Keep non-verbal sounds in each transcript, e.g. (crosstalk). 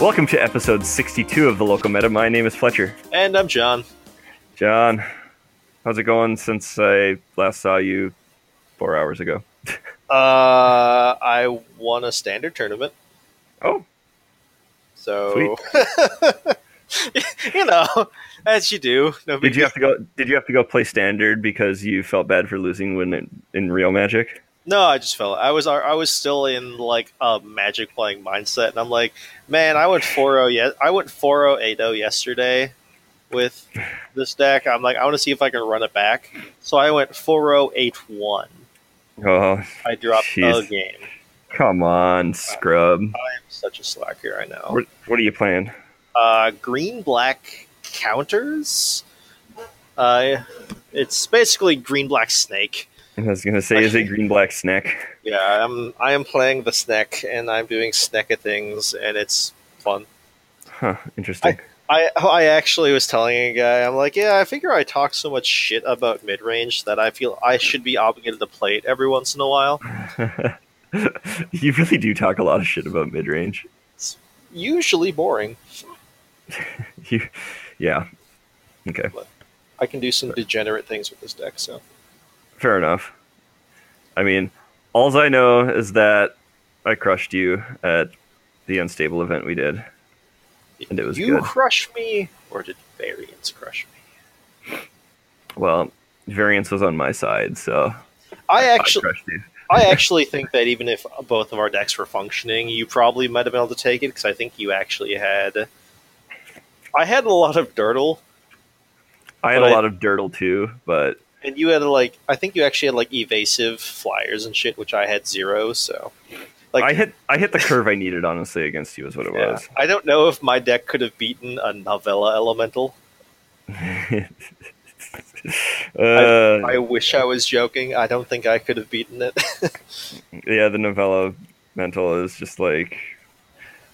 Welcome to episode 62 of the Local Meta. My name is Fletcher. And I'm John. John, how's it going since I last saw you four hours ago? Uh, I won a standard tournament, Oh, so (laughs) you know, as you do. No did you have to go? Did you have to go play standard because you felt bad for losing when in, in real Magic? No, I just felt I was I was still in like a magic playing mindset, and I'm like, man, I went 4-0 yet. I went 4-0 8-0 yesterday with this deck. I'm like, I want to see if I can run it back. So I went 4-0 8-1. Oh, I dropped Jeez. a game. come on, scrub. I am such a slacker right now. What, what are you playing? Uh, green black counters. Uh, it's basically green black snake. I was gonna say, is it (laughs) green black snack? Yeah, I'm I am playing the snack and I'm doing snack things and it's fun. Huh, interesting. I oh, I actually was telling a guy, I'm like, yeah, I figure I talk so much shit about mid range that I feel I should be obligated to play it every once in a while. (laughs) you really do talk a lot of shit about mid range. It's usually boring. (laughs) You, yeah. Okay, I can do some degenerate things with this deck, so fair enough. I mean, alls I know is that I crushed you at the unstable event we did. And it was you good. crush me, or did variance crush me? Well, variance was on my side, so I I actually you. I actually think that even if both of our decks were functioning, you probably might have been able to take it because I think you actually had. I had a lot of Dirtle, I had a I- lot of dirtle too, but and you had like I think you actually had like evasive flyers and shit, which I had zero. So, like, I hit I hit the curve I needed honestly against you is what it yeah. was. I don't know if my deck could have beaten a Novellamental. (laughs) uh, I wish I was joking. I don't think I could have beaten it. (laughs) yeah, the novella mental is just like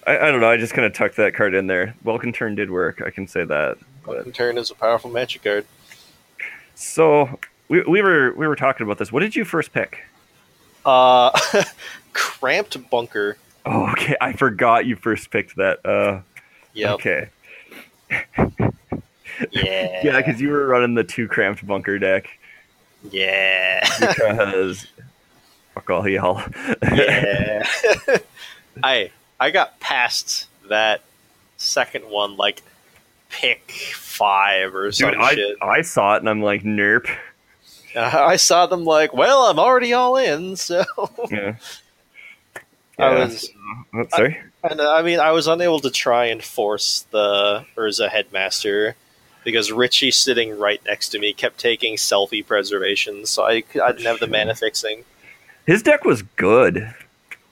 I, I don't know. I just kind of tucked that card in there. Welcome turn did work. I can say that. Welcome Turn is a powerful magic card. So we, we were we were talking about this. What did you first pick? Uh, (laughs) cramped bunker. Oh, okay. I forgot you first picked that. Uh, yeah. Okay. (laughs) Yeah. Yeah, because you were running the two cramped bunker deck Yeah. (laughs) because fuck all y'all. yeah. I I got past that second one like pick five or some Dude, I, shit. I saw it and I'm like, nerp. Uh, (laughs) I saw them like, well, I'm already all in, (laughs) so Yeah. I was. Oh, sorry. And uh, I mean, I was unable to try and force the Urza headmaster because Richie sitting right next to me kept taking selfie preservations, so I, I didn't have the mana fixing. His deck was good.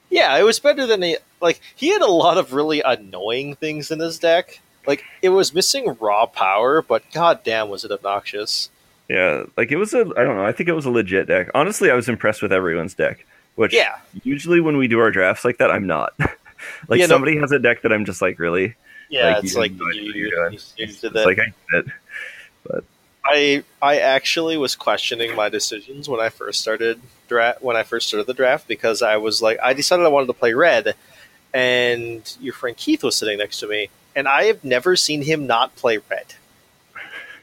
Yeah, it was better than he like. He had a lot of really annoying things in his deck. Like it was missing raw power, but goddamn, was it obnoxious. Yeah, like it was a. I don't know. I think it was a legit deck. Honestly, I was impressed with everyone's deck. Which Yeah. usually when we do our drafts like that, I'm not. (laughs) like Yeah, no- somebody has a deck that I'm just like, really. Yeah, Like, it's you like no you, you, doing. It's that. like I get it. I I actually was questioning my decisions when I first started draft when I first started the draft because I was like I decided I wanted to play red, and your friend Keith was sitting next to me, and I have never seen him not play red.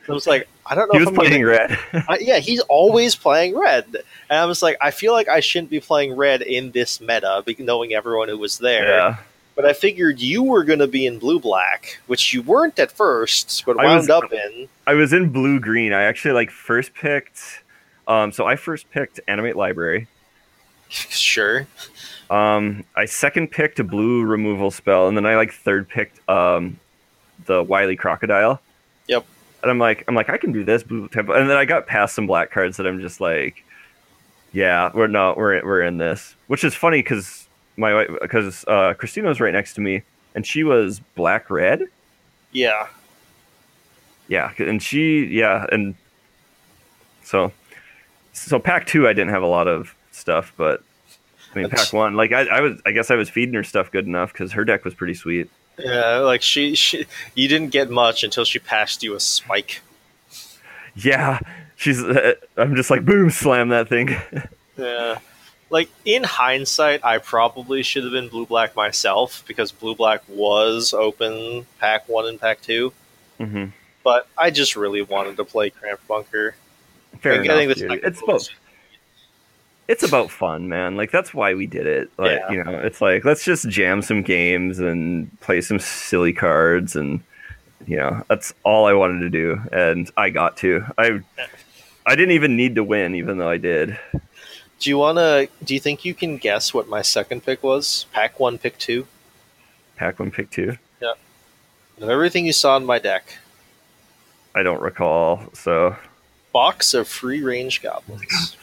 I was like, I don't know. He if was I'm playing getting- red. (laughs) I, yeah, he's always playing red, and I was like, I feel like I shouldn't be playing red in this meta, knowing everyone who was there. yeah. But I figured you were going to be in blue black, which you weren't at first, but I wound was- up (laughs) in. I was in blue green. I actually like first picked. Um, so I first picked Animate Library. Sure. Um, I second picked a blue removal spell, and then I like third picked um, the Wily Crocodile. Yep. And I'm like, I'm like, I can do this blue tempo, and then I got past some black cards that I'm just like, yeah, we're not, we're we're in this, which is funny because my because uh, Christina was right next to me, and she was black red. Yeah. Yeah, and she yeah, and so so pack two I didn't have a lot of stuff, but I mean pack one like I, I was I guess I was feeding her stuff good enough because her deck was pretty sweet. Yeah, like she, she, you didn't get much until she passed you a spike. Yeah, she's uh, (laughs) I'm just like boom slam that thing. (laughs) Yeah, like in hindsight, I probably should have been blue black myself because blue black was open pack one and pack 2 hmm But I just really wanted to play Cramped Bunker. Fair enough, the dude. technical It's both. It's about fun, man. Like that's why we did it. Like Yeah. you know, it's like let's just jam some games and play some silly cards, and you know that's all I wanted to do, and I got to. I I didn't even need to win, even though I did. Do you wanna? Do you think you can guess what my second pick was? Pack one, pick two. Pack one, pick two. Yeah. Of everything you saw in my deck, I don't recall. So box of free range goblins.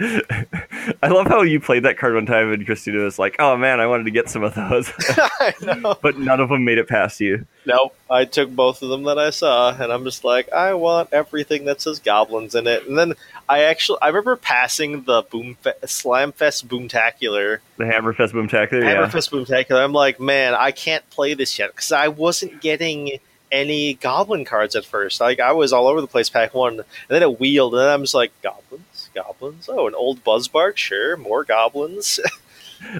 (laughs) I love how you played that card one time, and Christina was like, "Oh man, I wanted to get some of those," (laughs) I know. but none of them made it past you. Nope. I took both of them that I saw, and I'm just like, I want everything that says goblins in it. And then I actually, I remember passing the Boom Fe- Slamfest Boomtacular, The Hammerfest Boomtacular, yeah. Hammerfest Boomtacular. I'm like, man, I can't play this yet because I wasn't getting any goblin cards at first. Like I was all over the place, pack one, and then it wheeled, and then I'm just like, goblins, goblins. Oh, an old Buzzbark, sure, more goblins. (laughs)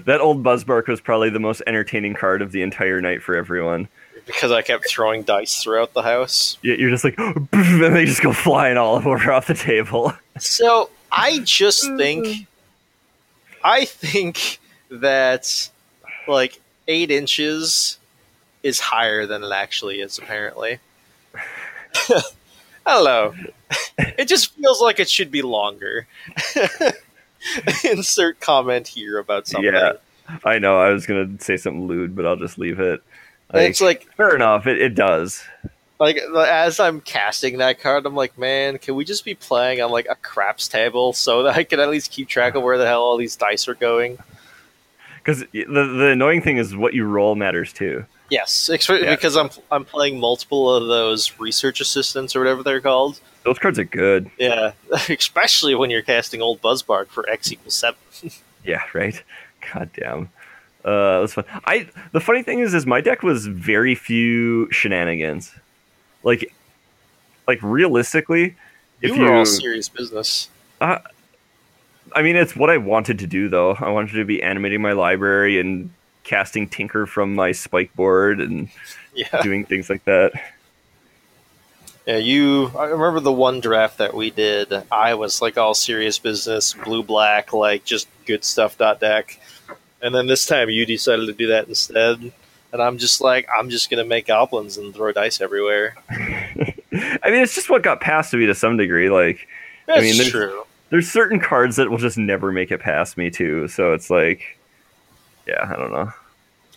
That old Buzzbark was probably the most entertaining card of the entire night for everyone. because I kept throwing dice throughout the house. Yeah, You're just like, (gasps) and they just go flying all (laughs) over off the table. So I just think, I think that like eight inches is higher than it actually is. Apparently, I don't know. It just feels like it should be longer. (laughs) Insert comment here about something. Yeah. I know, I was going to say something lewd, but I'll just leave it. And it's like fair enough, it, it does. like as I'm casting that card, I'm like, man, can we just be playing on like a craps table so that I can at least keep track of where the hell all these dice are going? Because the, the annoying thing is what you roll matters too. Yes, Yeah. because I'm I'm playing multiple of those research assistants or whatever they're called. Those cards are good. Yeah, (laughs) especially when you're casting old Buzzbark for X equals seven. (laughs) Yeah, right. God damn. Uh, that's fun. I the funny thing is, is my deck was very few shenanigans. Like, like realistically, if you you, were all serious business. I mean, it's what I wanted to do though. I wanted to be animating my library and casting Tinker from my spike board and (laughs) Yeah, doing things like that. Yeah. You, I remember the one draft that we did. I was like all serious business, blue black, like just good stuff. Dot deck, and then this time you decided to do that instead. And I'm just like, I'm just gonna make goblins and throw dice everywhere. (laughs) I mean, it's just what got past me to some degree. Like, That's mean, there's- true. there's certain cards that will just never make it past me too. So it's like, yeah, I don't know.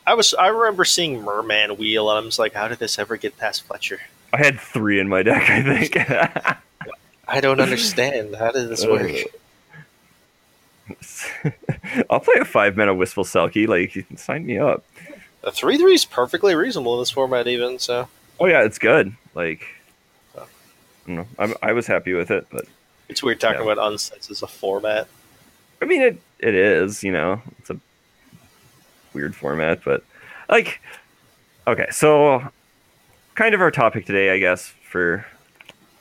I was, I remember seeing Merman wheel, and I'm just like, how did this ever get past Fletcher? I had three in my deck, I think. (laughs) I don't understand. How does this work? I'll play a five mana Wistful Selkie. Like, you can sign me up. The three three is perfectly reasonable in this format, even so. Oh yeah, it's good. Like, I don't know. I'm, I was happy with it, but It's weird talking Yeah. about unsets as a format. I mean, it it is. You know, it's a weird format, but like, okay, so kind of our topic today, I guess, for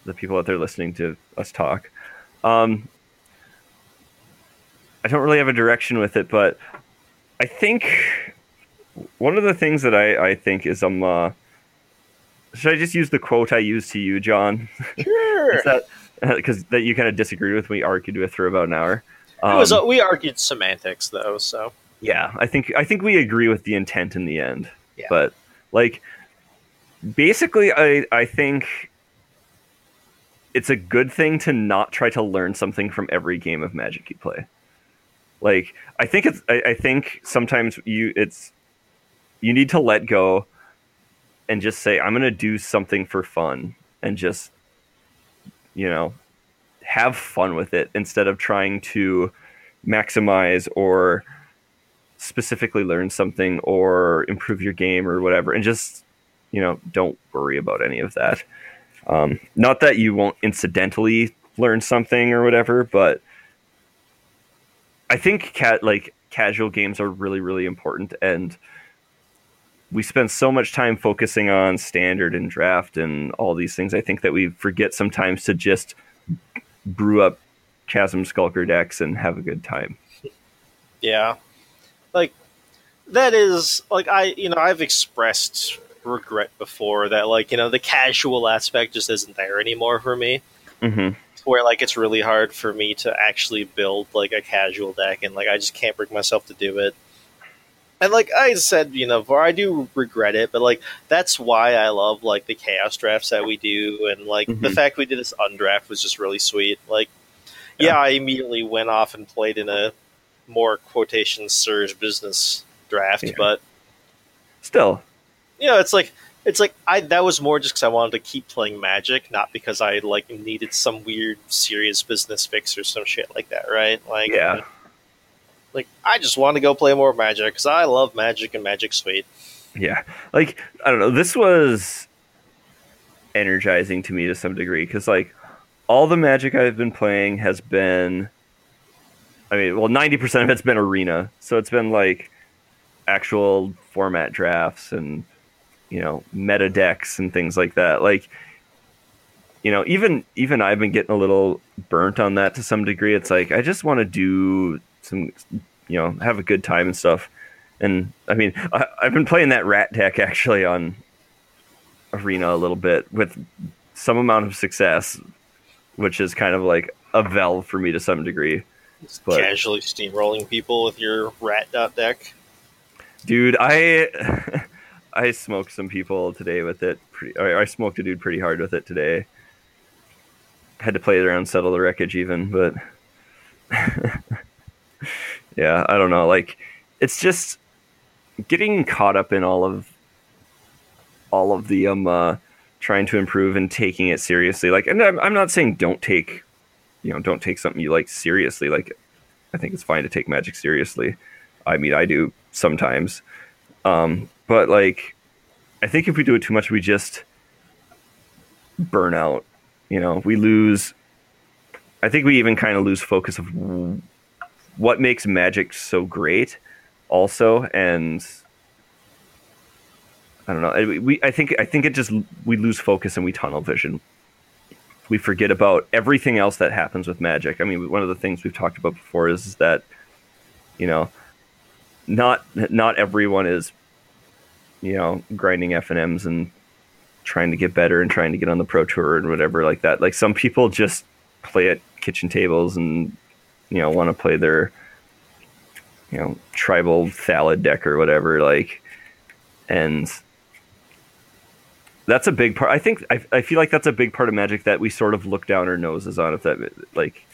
the people out there listening to us talk. Um, I don't really have a direction with it, but I think one of the things that I, I think is um uh, should I just use the quote I used to you, John? Sure. (laughs) That because that you kind of disagreed with, we argued with for about an hour. it was, Um, we argued semantics though, so yeah, I think I think we agree with the intent in the end. Yeah. But like basically I I think it's a good thing to not try to learn something from every game of magic you play. Like I think it's I, I think sometimes you it's you need to let go and just say I'm going to do something for fun and just you know have fun with it instead of trying to maximize or specifically learn something or improve your game or whatever and just you know don't worry about any of that um, not that you won't incidentally learn something or whatever but i think cat like casual games are really really important and we spend so much time focusing on standard and draft and all these things i think that we forget sometimes to just brew up chasm skulker decks and have a good time Yeah. Like that is like I you know, I've expressed regret before that like, you know, the casual aspect just isn't there anymore for me. Mm-hmm. Where like it's really hard for me to actually build like a casual deck and like I just can't bring myself to do it. And like I said, you know, before I do regret it, but like that's why I love like the chaos drafts that we do and like the Mhm. fact we did this undraft was just really sweet. Like yeah, Yeah. I immediately went off and played in a more quotation surge business draft, Yeah. but Still, you know, it's like it's like I that was more just because I wanted to keep playing Magic, not because I like needed some weird serious business fix or some shit like that, right? Like, Yeah. like I just want to go play more Magic because I love Magic and Magic Suite. yeah. Like I don't know. This was energizing to me to some degree because like all the Magic I've been playing has been. I mean, well, ninety percent of it's been arena, so it's been like actual format drafts and you know meta decks and things like that. Like, you know, even even I've been getting a little burnt on that to some degree. It's like I just want to do some, you know, have a good time and stuff. And I mean, I, I've been playing that rat deck actually on arena a little bit with some amount of success, which is kind of like a valve for me to some degree. But- Casually steamrolling people with your rat dot deck. Dude, I (laughs) I smoked some people today with it. Pretty, I smoked a dude pretty hard with it today. Had to play it around, settle the wreckage even, but (laughs) yeah, I don't know. Like, it's just getting caught up in all of all of the um uh, trying to improve and taking it seriously. Like, and I'm, I'm not saying don't take you know don't take something you like seriously. Like, I think it's fine to take magic seriously. I mean, I do sometimes. Um, but like, I think if we do it too much, we just burn out. You know, we lose. I think we even kind of lose focus of what makes magic so great, also, and I don't know. We, I think, I think it just we lose focus and we tunnel vision. We forget about everything else that happens with magic. I mean, one of the things we've talked about before is that, you know, not not everyone is you know grinding F and M's and trying to get better and trying to get on the pro tour and whatever like that. Like some people just play at kitchen tables and you know want to play their you know tribal salad deck or whatever like and that's a big part i think I, I feel like that's a big part of magic that we sort of look down our noses on if that like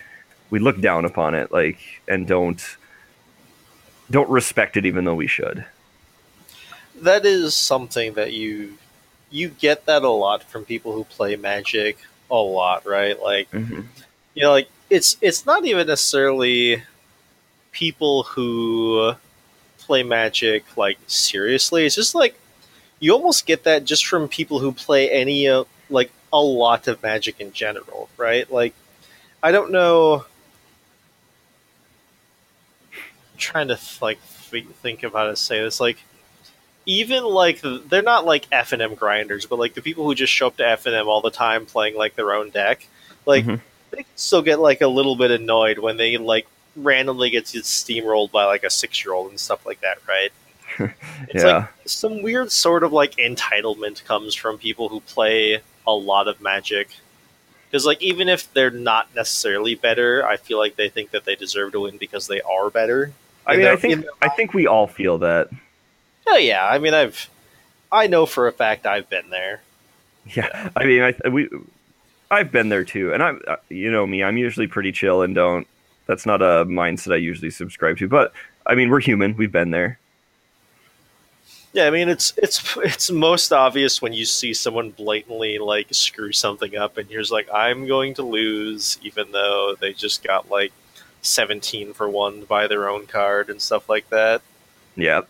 we look down upon it like and don't don't respect it even though we should That is something that you you get that a lot from people who play Magic a lot, right? Like mm-hmm. you know, like it's it's not even necessarily people who play Magic like seriously. It's just like you almost get that just from people who play any uh, like a lot of Magic in general, right? Like I don't know. I'm trying to like think think of how to say this, like. Even like they're not like F and M grinders, but like the people who just show up to F and M all the time playing like their own deck, like Mhm. they still get like a little bit annoyed when they like randomly gets steamrolled by like a six year old and stuff like that, right? (laughs) It's yeah like some weird sort of like entitlement comes from people who play a lot of magic. Because like even if they're not necessarily better, I feel like they think that they deserve to win because they are better. i mean i think i think we all feel that Oh yeah, I mean I've I know for a fact I've been there. Yeah, I mean, I we, I've been there too, and I'm, uh, you know me, I'm usually pretty chill and don't. That's not a mindset I usually subscribe to, but I mean, we're human. We've been there. Yeah, I mean it's it's it's most obvious when you see someone blatantly like screw something up and you're just like I'm going to lose even though they just got like 17 for 1 by their own card and stuff like that. Yeah,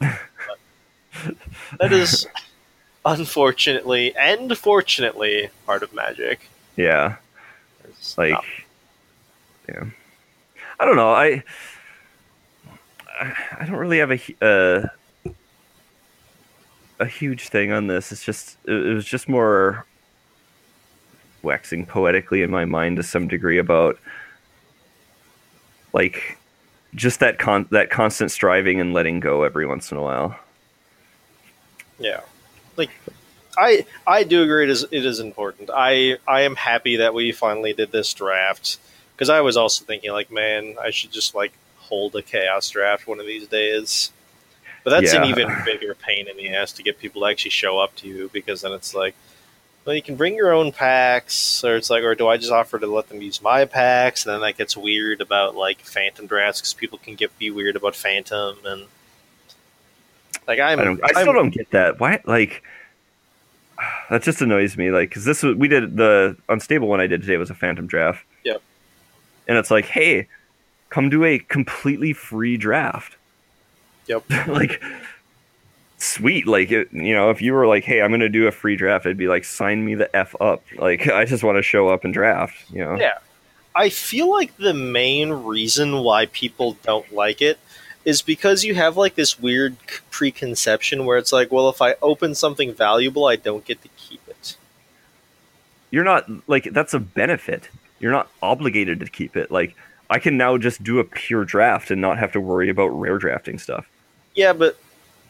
That is unfortunately and fortunately part of magic. yeah. There's Like, not- yeah. I don't know. I I don't really have a uh, a huge thing on this. It's just it it was just more waxing poetically in my mind to some degree about like just that con that constant striving and letting go every once in a while. Yeah, like I I do agree it is it is important. I I am happy that we finally did this draft because I was also thinking like, man, I should just like hold a chaos draft one of these days. But that's an even bigger pain in the ass to get people to actually show up to you because then it's like, well, you can bring your own packs, or it's like, or do I just offer to let them use my packs? And then that gets weird about like Phantom drafts because people can get be weird about Phantom and like I'm. I don't. I I'm- still don't get that. Why? Like (sighs) that just annoys me. Like because this was we did the unstable one I did today was a phantom draft. Yep. And it's like, hey, come do a completely free draft. Yep. (laughs) like sweet like it, you know if you were like hey i'm gonna do a free draft i'd be like sign me the f up like (laughs) i just want to show up and draft you know Yeah. I feel like the main reason why people don't like it is because you have like this weird preconception where it's like, well, if I open something valuable, I don't get to keep it. you're not like that's a benefit you're not obligated to keep it like i can now just do a pure draft and not have to worry about rare drafting stuff Yeah, but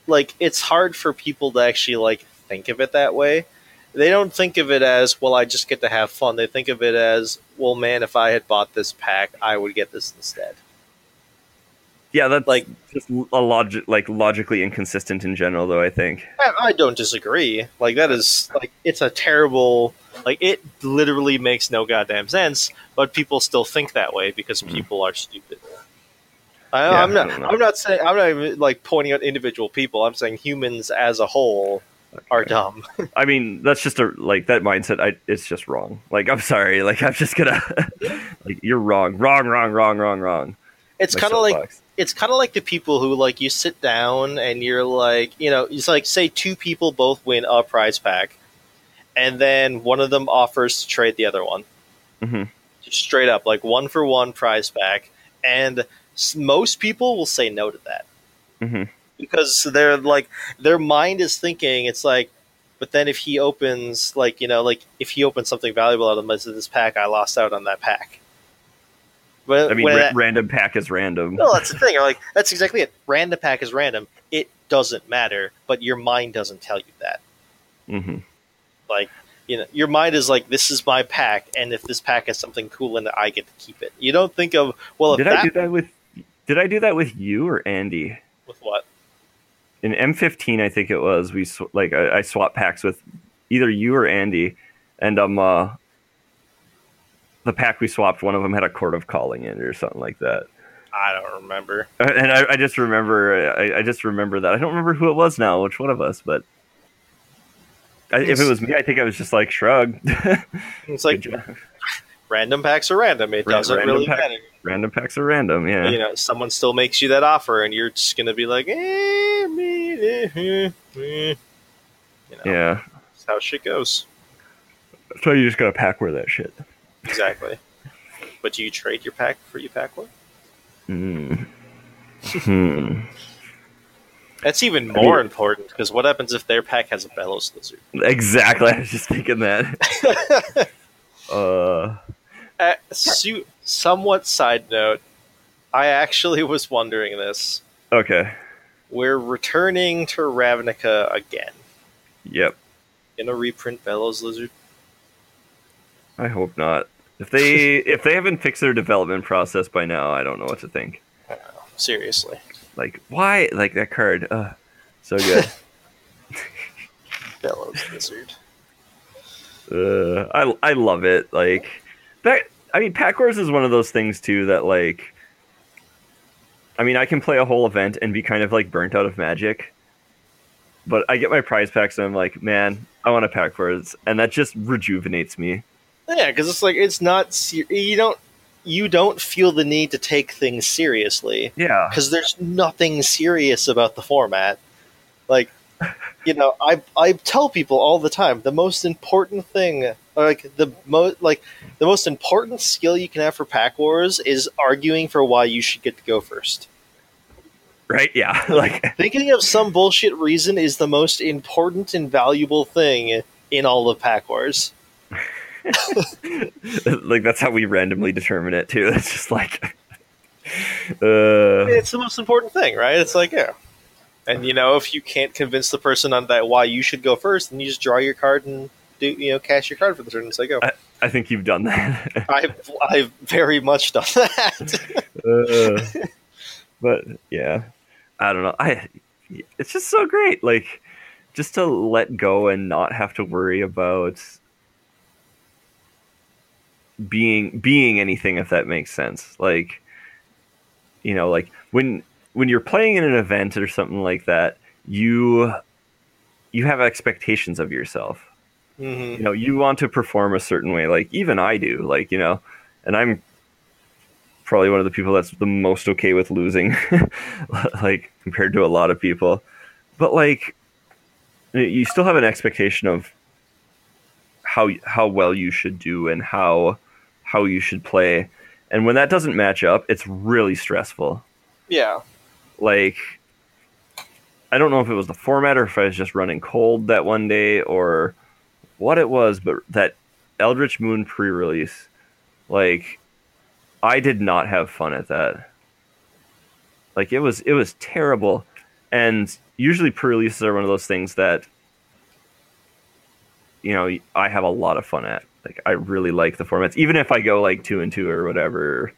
like it's hard for people to actually like think of it that way. They don't think of it as, well, I just get to have fun. They think of it as, well, man, if I had bought this pack, I would get this instead. Yeah that's Like- just a logic like logically inconsistent in general though i think I, I don't disagree. Like that is like it's a terrible like it literally makes no goddamn sense, but people still think that way because mm-hmm. people are stupid. I, Yeah, I'm not. don't. I'm not saying. I'm not even like pointing out individual people. I'm saying humans as a whole are dumb. (laughs) i mean that's just a like that mindset i it's just wrong like i'm sorry like i'm just gonna (laughs) like you're wrong wrong wrong wrong wrong wrong It's kind of like it's kind of like the people who like you sit down and you're like you know it's like say two people both win a prize pack and then one of them offers to trade the other one Mhm. Just straight up like one for one prize pack and s- most people will say no to that Mhm. because they're like their mind is thinking it's like but then if he opens like you know like if he opens something valuable out of this pack i lost out on that pack i mean when ra- that- random pack is random no, that's the thing. Like (laughs) that's exactly it. Random pack is random. It doesn't matter, but your mind doesn't tell you that. Mm-hmm. Like you know, your mind is like, "This is my pack, and if this pack has something cool in it, I get to keep it." You don't think of, "Well, if did that, i do that with did i do that with you or andy with what?" in M15, I think it was we sw- like I, I swapped packs with either you or Andy, and um, uh, the pack we swapped, one of them had a Chord of Calling in it or something like that. I don't remember. And I, I just remember, I, I just remember that. I don't remember who it was now, which one of us, but I, if it was me, I think I was just like shrug. (laughs) It's like random packs are random. It doesn't random really pack- matter. Random packs are random, yeah. You know, someone still makes you that offer, and you're just gonna be like, eh, me, eh, eh, eh." You know, Yeah, that's how shit goes. so you just gotta pack wear that shit. Exactly. but do you trade your pack for your pack one? Mm. hmm. That's even I more mean- important because what happens if their pack has a bellows lizard? Exactly. I was just thinking that. (laughs) uh. Uh, somewhat side note, I actually was wondering this. Okay. We're returning to Ravnica again. Yep. Gonna reprint Bellows Lizard. I hope not. If they if they haven't fixed their development process by now, I don't know what to think. Seriously. Like why? Like that card. Uh, so good. (laughs) (laughs) Bellows Lizard. uh, I I love it. Like that. I mean, Pack Wars is one of those things too that like. I mean, I can play a whole event and be kind of like burnt out of Magic. But I get my prize packs and I'm like, man, I want a Pack Wars, and that just rejuvenates me. Yeah, because it's like it's not ser- you don't you don't feel the need to take things seriously Yeah. because there's nothing serious about the format. Like, (laughs) you know, I I tell people all the time the most important thing, or like the most like the most important skill you can have for Pack Wars is arguing for why you should get to go first. Right. Yeah. (laughs) like. (laughs) Thinking of some bullshit reason is the most important and valuable thing in all of Pack Wars. (laughs) like that's how we randomly determine it too. (laughs) It's just like Uh, it's the most important thing, right? It's like yeah. And you know, if you can't convince the person on that why you should go first, then you just draw your card and do you know cash your card for the turn and say go. I, I think you've done that. (laughs) I've I've very much done that. uh, but yeah, I don't know. I it's just so great, like just to let go and not have to worry about being being anything if that makes sense. Like you know like when when you're playing in an event or something like that you you have expectations of yourself. Mm-hmm. you know you want to perform a certain way like even i do like you know and i'm probably one of the people that's the most okay with losing (laughs) like compared to a lot of people. But like you still have an expectation of how how well you should do and how how you should play and when that doesn't match up it's really stressful Yeah. like I don't know if it was the format or if I was just running cold that one day or what it was, but that Eldritch Moon pre-release, like I did not have fun at that. Like it was it was terrible. And usually pre-releases are one of those things that you know, I have a lot of fun at. Like I really like the formats even if I go like 2 and 2 or whatever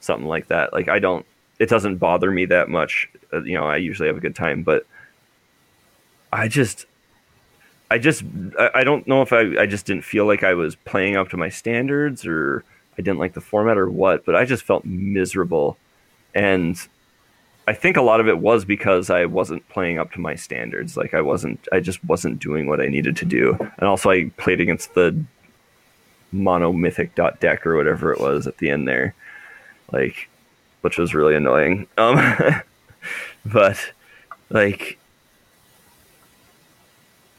something like that. Like I don't it doesn't bother me that much. Uh, you know, I usually have a good time, but I just, I just, I, I don't know if I, I just didn't feel like I was playing up to my standards or I didn't like the format or what, but I just felt miserable. And I think a lot of it was because I wasn't playing up to my standards. Like I wasn't, I just wasn't doing what I needed to do. And also I played against the monomythic dot deck or whatever it was at the end there. Like, which was really annoying. Um, (laughs) but like,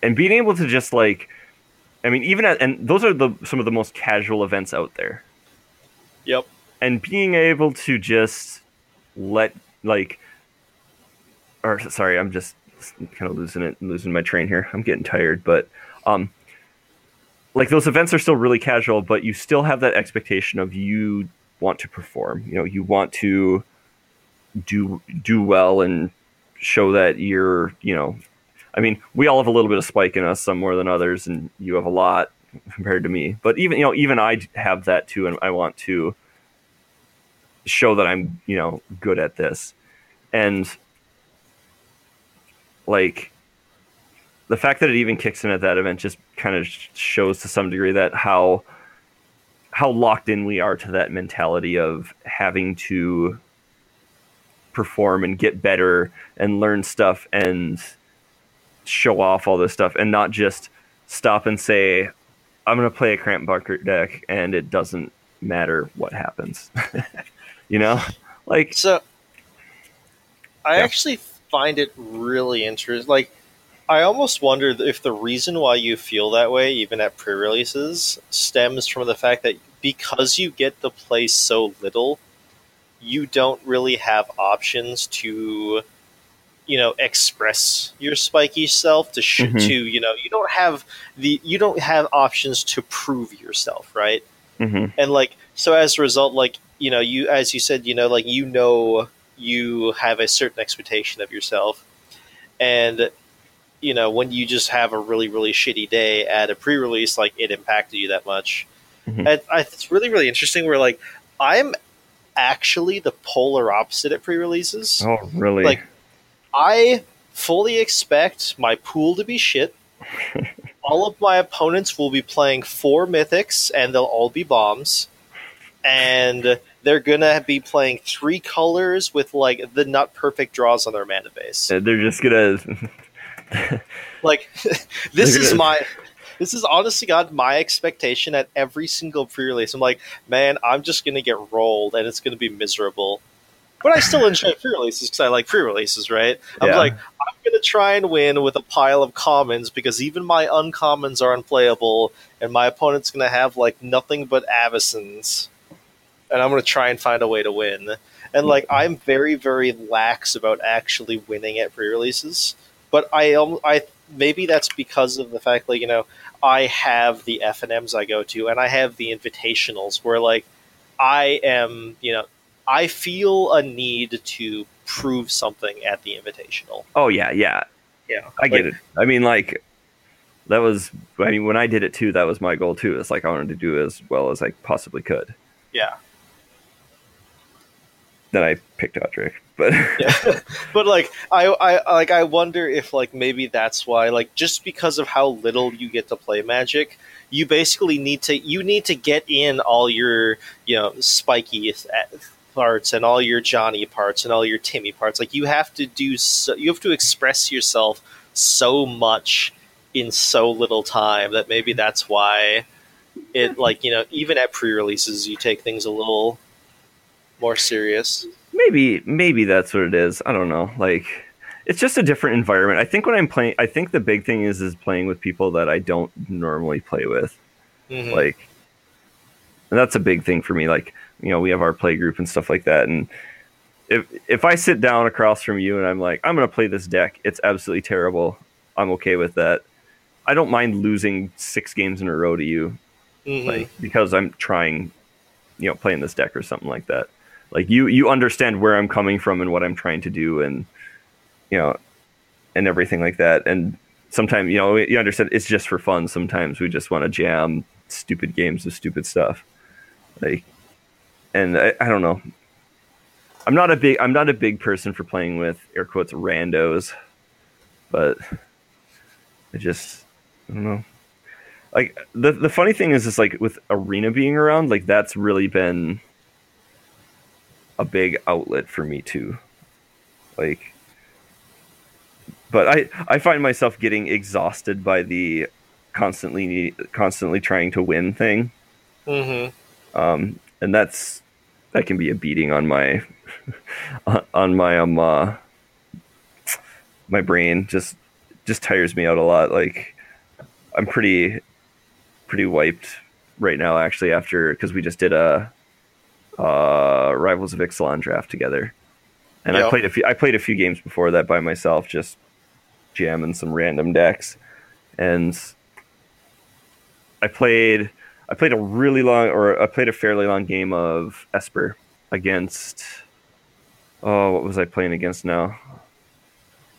and being able to just like, I mean, even at, and those are the some of the most casual events out there. Yep. And being able to just let like, or sorry, I'm just kind of losing it, losing my train here. I'm getting tired, but um, like those events are still really casual, but you still have that expectation of you want to perform. You know, you want to do do well and show that you're, you know, I mean, we all have a little bit of spike in us, some more than others, and you have a lot compared to me. But even you know, even I have that too, and I want to show that I'm, you know, good at this. And like the fact that it even kicks in at that event just kind of shows to some degree that how how locked in we are to that mentality of having to perform and get better and learn stuff and show off all this stuff and not just stop and say i'm going to play a cramp bunker deck and it doesn't matter what happens (laughs) you know like So, I Yeah. actually find it really interesting. Like, I almost wonder if the reason why you feel that way, even at pre releases, stems from the fact that because you get to play so little, you don't really have options to, you know, express your spiky self to sh- Mhm. to you know you don't have the you don't have options to prove yourself, right? mhm. and like so as a result like you know you as you said you know like you know you have a certain expectation of yourself and you know when you just have a really really shitty day at a pre-release like it impacted you that much Mhm. and I, it's really really interesting where like i'm actually the polar opposite at pre-releases oh really like I fully expect my pool to be shit. (laughs) all of my opponents will be playing four mythics, and they'll all be bombs. And they're gonna be playing three colors with like the not perfect draws on their mana base. they're just gonna (laughs) Like (laughs) this is (laughs) my this is honestly God my expectation at every single pre-release. I'm like, man, I'm just gonna get rolled, and it's gonna be miserable. But I still enjoy pre-releases because I like pre-releases, right? I'm Yeah. like, I'm gonna try and win with a pile of commons because even my uncommons are unplayable, and my opponent's gonna have like nothing but Avacyns, and I'm gonna try and find a way to win. And like, mm-hmm. I'm very, very lax about actually winning at pre-releases, but I, I maybe that's because of the fact, like you know, I have the F and M's I go to, and I have the invitationals where like I am, you know, I feel a need to prove something at the invitational. Oh yeah, yeah, Yeah, I get it. I mean, like that was. I mean, when I did it too, that was my goal too. It's like I wanted to do as well as I possibly could. Yeah, Then I picked Odric, but (laughs) yeah. but like I, I like I wonder if like maybe that's why like just because of how little you get to play Magic, you basically need to you need to get in all your you know spiky parts and all your Johnny parts and all your Timmy parts. Like you have to do so, you have to express yourself so much in so little time that maybe that's why it like you know even at pre-releases you take things a little more serious. Maybe maybe that's what it is. I don't know. Like it's just a different environment. I think when I'm playing, I think the big thing is is playing with people that I don't normally play with. Mhm. like and that's a big thing for me like you know we have our play group and stuff like that and if if i sit down across from you and i'm like i'm going to play this deck it's absolutely terrible i'm okay with that i don't mind losing six games in a row to you Mhm. like because i'm trying you know playing this deck or something like that like you you understand where i'm coming from and what i'm trying to do and you know and everything like that. And sometimes you know you understand it's just for fun. Sometimes we just want to jam stupid games of stupid stuff. Like and I, I don't know. I'm not a big i'm not a big person for playing with air quotes randos but i just i don't know. Like the the funny thing is is like with arena being around like that's really been a big outlet for me too. Like but i i find myself getting exhausted by the constantly constantly trying to win thing. Mhm. um and that's that can be a beating on my (laughs) on my um uh, my brain. Just just tires me out a lot. Like i'm pretty pretty wiped right now actually after because we just did a uh rivals of ixalan draft together and i played a few i played a few games before that by myself just jamming some random decks and i played I played a really long, or I played a fairly long game of Esper against. Oh, what was I playing against now?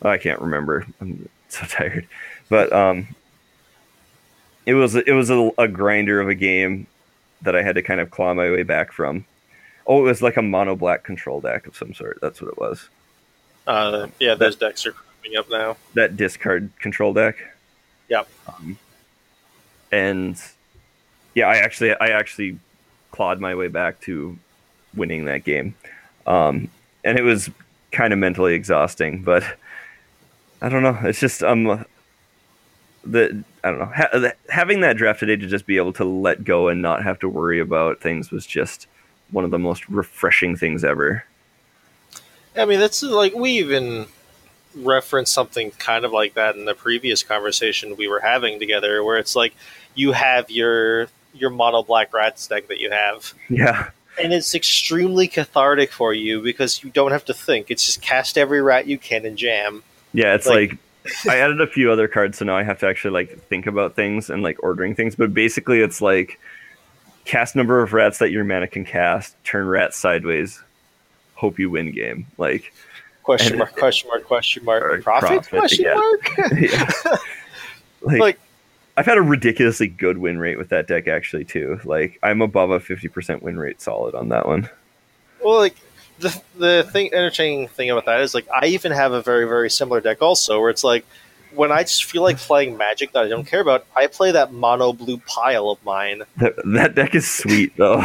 I can't remember. I'm so (laughs) tired, but um, it was it was a, a grinder of a game that I had to kind of claw my way back from. Oh, it was like a mono black control deck of some sort. That's what it was. Uh, yeah, those decks are coming up now. That discard control deck. Yep. Um, and yeah, I actually I actually clawed my way back to winning that game, um, and it was kind of mentally exhausting. But I don't know. It's just um the I don't know ha- the- having that draft today to just be able to let go and not have to worry about things was just one of the most refreshing things ever. I mean, that's like we even referenced something kind of like that in the previous conversation we were having together, where it's like you have your your mono black rats deck that you have, Yeah, and it's extremely cathartic for you because you don't have to think. It's just cast every rat you can and jam. Yeah, it's Like- like, (laughs) I added a few other cards, so now I have to actually like think about things and like ordering things. But basically, it's like cast number of rats that your mana can cast, turn rats sideways, hope you win game. Like, Question mark? Question mark? Question mark? Profit? profit, Question yeah. mark? (laughs) (laughs) yeah. like, Like- I've had a ridiculously good win rate with that deck actually too. Like, I'm above a fifty percent win rate solid on that one. Well, like the the thing, entertaining thing about that is like I even have a very very similar deck also, where it's like when I just feel like playing Magic that I don't care about, I play that mono blue pile of mine. (laughs) That, that deck is sweet though.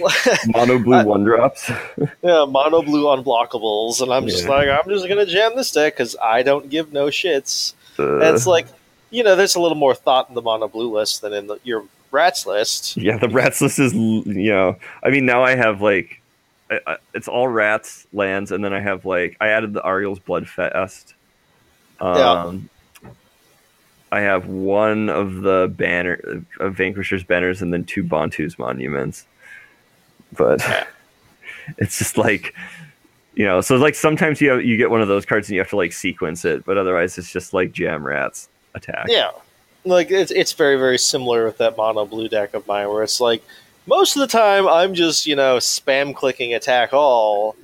Like (laughs) Mono blue one drops. (laughs) yeah, mono blue unblockables, and I'm just Yeah. like I'm just gonna jam this deck because I don't give no shits. And Uh, it's like you know, there's a little more thought in the mono blue list than in the, your rats list. Yeah, the rats list is you know. I mean, now I have like, I, I, it's all rats lands, and then I have like I added the Ariel's Blood Bloodfest. Um, I have one of the banner of Vanquisher's banners, and then two Bontu's monuments. But (laughs) it's just like, you know, so like sometimes you have, you get one of those cards and you have to like sequence it, but otherwise it's just like jam rats attack. Yeah, like it's it's very very similar with that mono blue deck of mine, where it's like Most of the time, I'm just you know spam clicking attack all,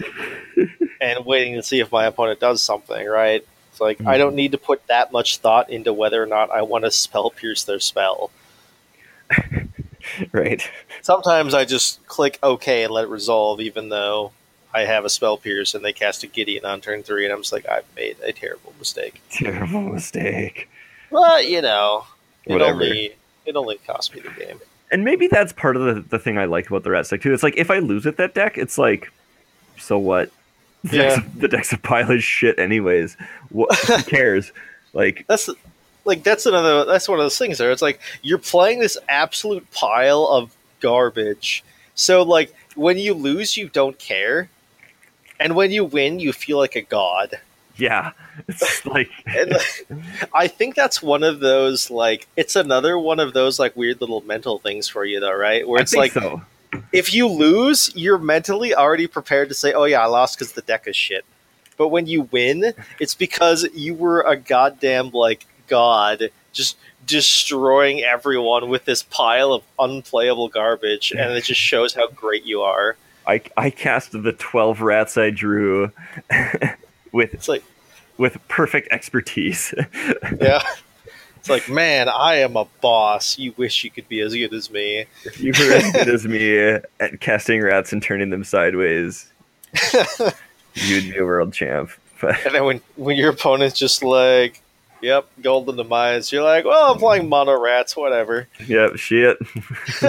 (laughs) and waiting to see if my opponent does something. Right? It's like I don't hmm. need to put that much thought into whether or not I want to spell pierce their spell. (laughs) right. Sometimes I just click OK and let it resolve, even though I have a spell pierce and they cast a Gideon on turn three, and I'm just like, I've made a terrible mistake. (laughs) Terrible mistake. But you know, it Whatever. only it only cost me the game. And maybe that's part of the, the thing I like about the rat deck too. It's like if I lose with that deck, it's like, so what? The, Yeah. deck's, the deck's a pile of shit, anyways. What who (laughs) cares? Like, That's like that's another that's one of those things there. It's like you're playing this absolute pile of garbage. So like when you lose, you don't care, and when you win, you feel like a god. yeah, (laughs) it's like (laughs) And I think that's one of those like it's another one of those like weird little mental things for you though, right? Where I it's think like so. If you lose, you're mentally already prepared to say, "Oh yeah, I lost because the deck is shit." But when you win, it's because you were a goddamn like god, just destroying everyone with this pile of unplayable garbage, and it just shows how great you are. I I cast the twelve rats I drew (laughs) with It's like, with perfect expertise. yeah, (laughs) it's like, man, I am a boss. You wish you could be as good as me. if (laughs) you were as good as me at casting rats and turning them sideways, (laughs) you'd be a world champ. But And then when when your opponent's just like, "Yep, golden demise," you're like, "Well, I'm playing mono rats, whatever." yeah, shit. (laughs)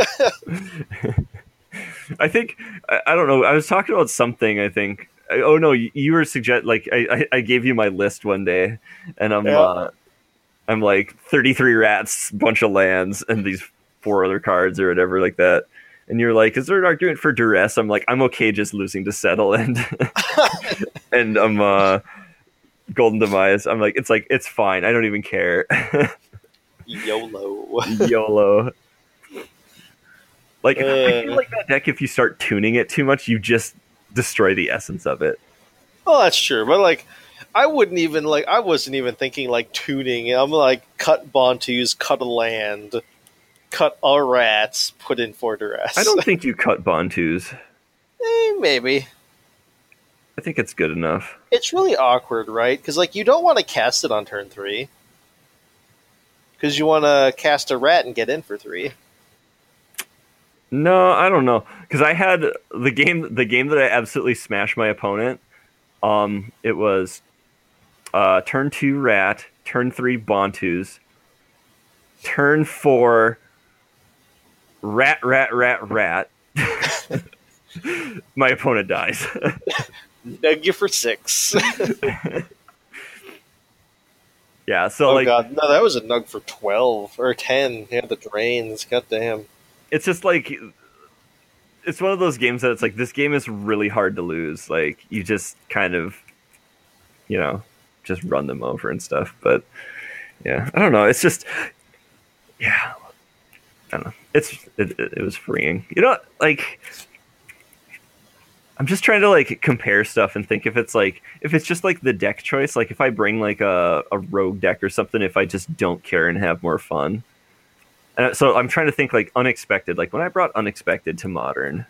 I think I, I don't know. I was talking about something. I think. I- Oh no, you, you were suggest like I, I I gave you my list one day, and I'm Yeah. uh, I'm like 33 rats, bunch of lands, and these four other cards or whatever like that. And you're like, is there an argument for duress? I'm like, I'm okay just losing to settle and (laughs) and I'm uh golden demise. I'm like, it's like it's fine. I don't even care. (laughs) YOLO. YOLO. Like I feel Uh. like that deck, if you start tuning it too much, you just destroy the essence of it. Well, that's true, but like, I wouldn't even like. I wasn't even thinking like tuning. I'm like, cut Bontu's, cut a land, cut a rats, put in for duress. I don't think you cut Bontu's. (laughs) Eh, maybe I think it's good enough. it's really awkward, right? Because like, you don't want to cast it on turn three. Because you want to cast a rat and get in for three. No, I don't know because I had the game. The game that I absolutely smashed my opponent. Um, it was uh, turn two rat, turn three Bontu's, turn four rat, rat, rat, rat. (laughs) my opponent dies. Neg you for six. (laughs) yeah, so oh like god, no, that was a nug for twelve or ten. Yeah, the drains. God damn. it's just like it's one of those games that it's like this game is really hard to lose. Like you just kind of, you know, just run them over and stuff. But yeah, I don't know. It's just yeah, I don't know. It's it, it, was freeing. You know, like I'm just trying to like compare stuff and think if it's like if it's just like the deck choice. Like if I bring like a a rogue deck or something, if I just don't care and have more fun. And so I'm trying to think like unexpected. Like when I brought unexpected to modern,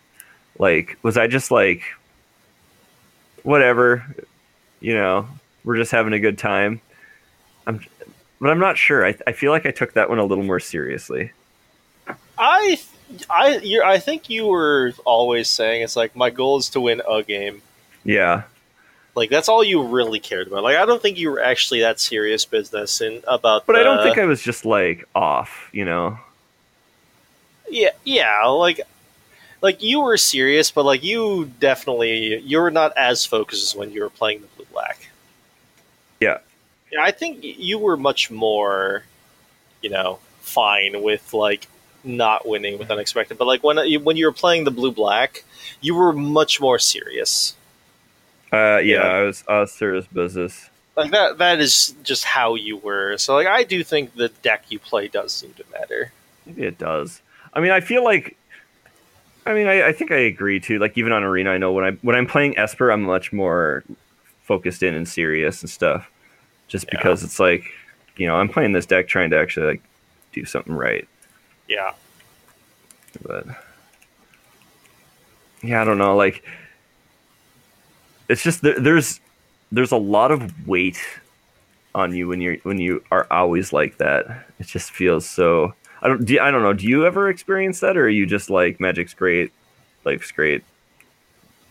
like was I just like whatever, you know, we're just having a good time. I'm, but I'm not sure. I, I feel like I took that one a little more seriously. I, I, you're, I think you were always saying it's like my goal is to win a game. Yeah, Like that's all you really cared about. Like I don't think you were actually that serious business in about. but I don't think I was just like off. You know, Yeah, yeah. Like, like you were serious, but like you definitely you were not as focused as when you were playing the blue black. Yeah. Yeah, I think you were much more, you know, fine with like not winning with unexpected. But like when you, when you were playing the blue black, you were much more serious. uh, yeah, Yeah. I was I was serious business. Like that that is just how you were. So like I do think the deck you play does seem to matter. Maybe it does. I mean, I feel like. I mean, I, I think I agree too. Like even on arena, I know when I when I'm playing Esper, I'm much more focused in and serious and stuff. Just Yeah. because it's like, you know, I'm playing this deck trying to actually like do something right. Yeah. But yeah, I don't know. Like, it's just there, there's there's a lot of weight on you when you're when you are always like that. It just feels so. I don't. Do I don't know. Do you ever experience that, or are you just like magic's great, life's great?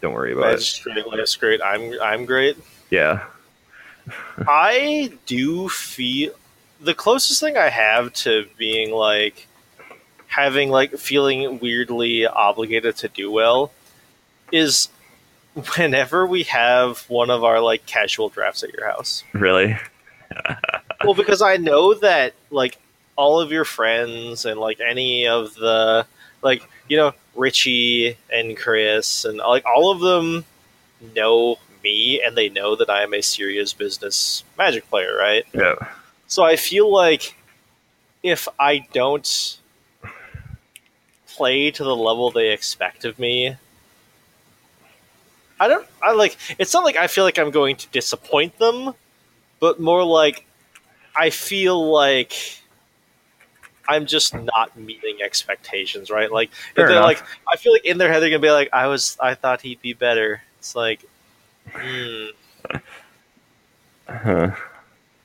Don't worry about it. great, life's great. I'm I'm great. Yeah. (laughs) (laughs) I do feel the closest thing I have to being like having like feeling weirdly obligated to do well is (laughs) whenever we have one of our like casual drafts at your house. Really. well, because I know that like all of your friends and like any of the like you know Richie and Chris and like all of them know me and they know that I am a serious business magic player, right? Yeah. So I feel like if I don't play to the level they expect of me, I don't. I like. It's not like I feel like I'm going to disappoint them, but more like I feel like I'm just not meeting expectations. Right? Like Fair they're enough. like, I feel like in their head they're gonna be like, I was. I thought he'd be better. It's like. Hmm. Huh.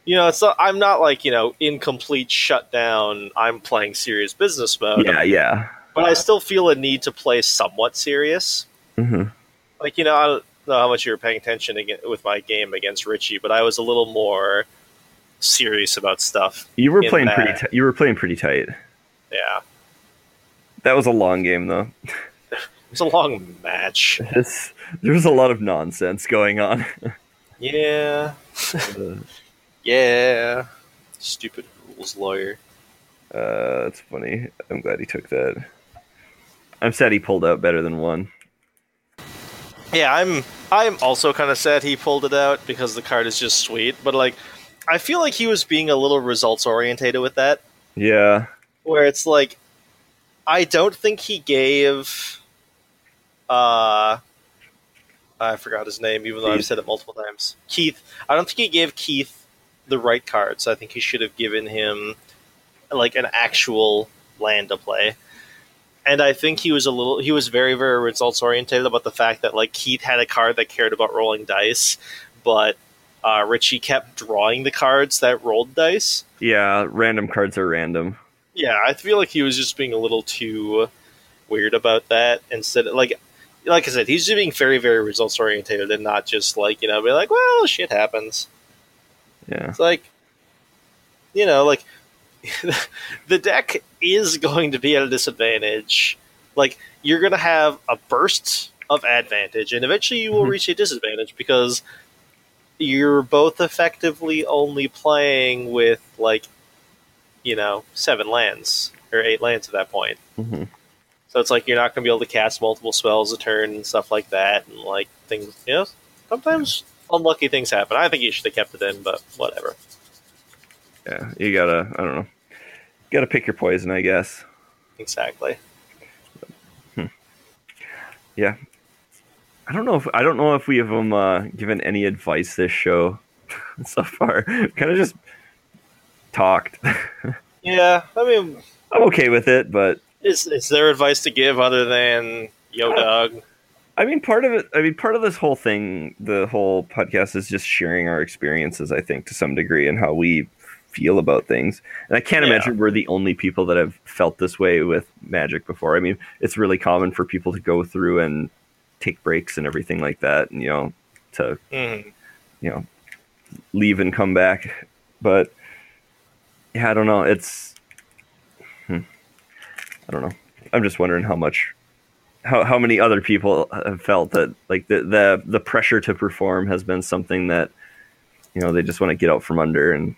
you know, it's not, I'm not like you know in complete shutdown. I'm playing serious business mode, Yeah. Yeah. but I still feel a need to play somewhat serious. hmm Like you know, I don't know how much you were paying attention with my game against Richie, but I was a little more serious about stuff. You were playing that- pretty. T- you were playing pretty tight. Yeah, That was a long game though. (laughs) it was a long match. This, there was a lot of nonsense going on. (laughs) Yeah, uh, (laughs) yeah. Stupid rules lawyer. that's funny. I'm glad he took that. I'm sad he pulled out better than one. Yeah, I'm. I'm also kind of sad he pulled it out because the card is just sweet. But like, I feel like he was being a little results orientated with that. Yeah. where it's like I don't think he gave uh I forgot his name even though I've said it multiple times. Keith. I don't think he gave Keith the right cards. I think he should have given him like an actual land to play. And I think he was a little he was very very results oriented about the fact that like Keith had a card that cared about rolling dice, but uh, Richie kept drawing the cards that rolled dice. Yeah. Random cards are random. Yeah, I feel like he was just being a little too weird about that. Instead, of, like, like I said, he's just being very, very results oriented and not just like you know, be like, well, shit happens. Yeah. It's like, you know, like (laughs) the deck is going to be at a disadvantage. Like you're going to have a burst of advantage, and eventually you will Mhm. reach a disadvantage because you're both effectively only playing with like, you know, seven lands or eight lands at that point. hmm So it's like you're not going to be able to cast multiple spells a turn and stuff like that, and like things. You know, sometimes unlucky things happen. I think you should have kept it in, but whatever. Yeah. You gotta. I don't know. You gotta pick your poison, I guess. Exactly. Yeah. I don't know if I don't know if we have um, uh, given any advice this show (laughs) so far. kind of just talked. (laughs) Yeah, I mean, I'm okay with it, but is is there advice to give other than yo dog? I mean, part of it. I mean, part of this whole thing, the whole podcast, is just sharing our experiences. I think to some degree and how we feel about things. And I can't Yeah. imagine we're the only people that have felt this way with Magic before. I mean, it's really common for people to go through and take breaks and everything like that, and you know, to Mhm. you know, leave and come back. But yeah, I don't know. It's hmm. I don't know. I'm just wondering how much how how many other people have felt that like the the the pressure to perform has been something that you know they just want to get out from under and